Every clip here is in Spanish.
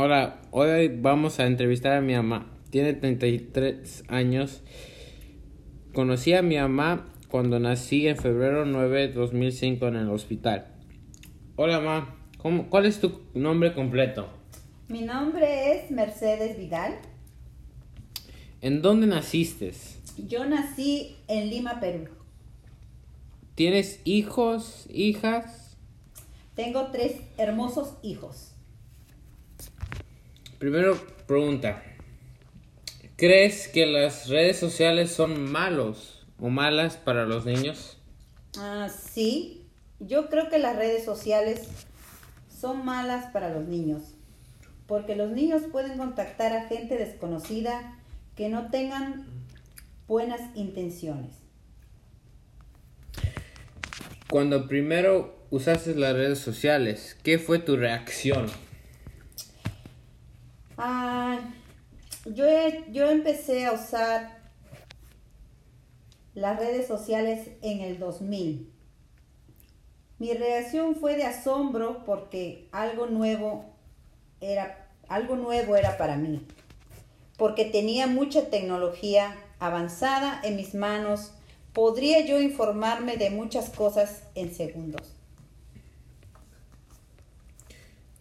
Hola, hoy vamos a entrevistar a mi mamá. Tiene 33 años. Conocí a mi mamá cuando nací en febrero 9 de 2005 en el hospital. Hola, mamá. ¿Cómo, ¿Cuál es tu nombre completo? Mi nombre es Mercedes Vidal. ¿En dónde naciste? Yo nací en Lima, Perú. ¿Tienes hijos, hijas? Tengo tres hermosos hijos. Primero pregunta. ¿Crees que las redes sociales son malos o malas para los niños? Ah, sí, yo creo que las redes sociales son malas para los niños, porque los niños pueden contactar a gente desconocida que no tengan buenas intenciones. Cuando primero usaste las redes sociales, ¿qué fue tu reacción? Yo, yo empecé a usar las redes sociales en el 2000. Mi reacción fue de asombro porque algo nuevo era algo nuevo era para mí. Porque tenía mucha tecnología avanzada en mis manos, podría yo informarme de muchas cosas en segundos.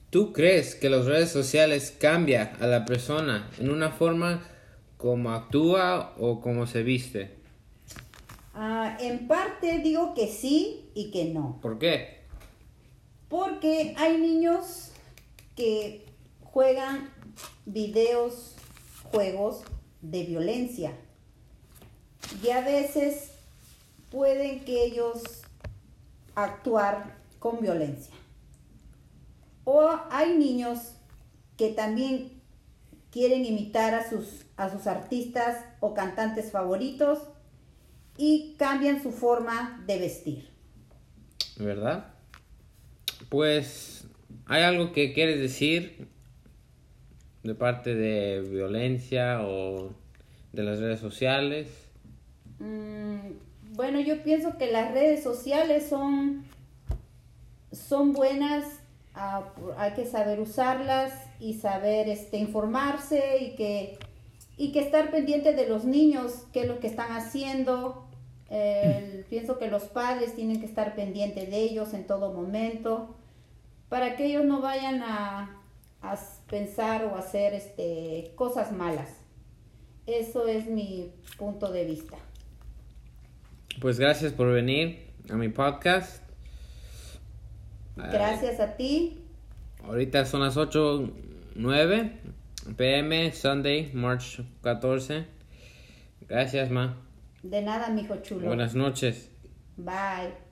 ¿Tú crees que las redes sociales cambian a la persona en una forma como actúa o como se viste? Ah, en parte digo que sí y que no. ¿Por qué? Porque hay niños que juegan videos, juegos de violencia. Y a veces pueden que ellos actuar con violencia. O hay niños que también quieren imitar a sus, a sus artistas o cantantes favoritos y cambian su forma de vestir. ¿Verdad? Pues, ¿hay algo que quieres decir de parte de violencia o de las redes sociales? Mm, bueno, yo pienso que las redes sociales son, son buenas, ah, hay que saber usarlas y saber este, informarse y que, y que estar pendiente de los niños, qué es lo que están haciendo. El- pienso que los padres tienen que estar pendientes de ellos en todo momento para que ellos no vayan a, a pensar o hacer este, cosas malas. Eso es mi punto de vista. Pues gracias por venir a mi podcast. Gracias a ti. Ahorita son las 8, 9 pm, Sunday, March 14. Gracias, ma. De nada, mijo chulo. Buenas noches. Bye.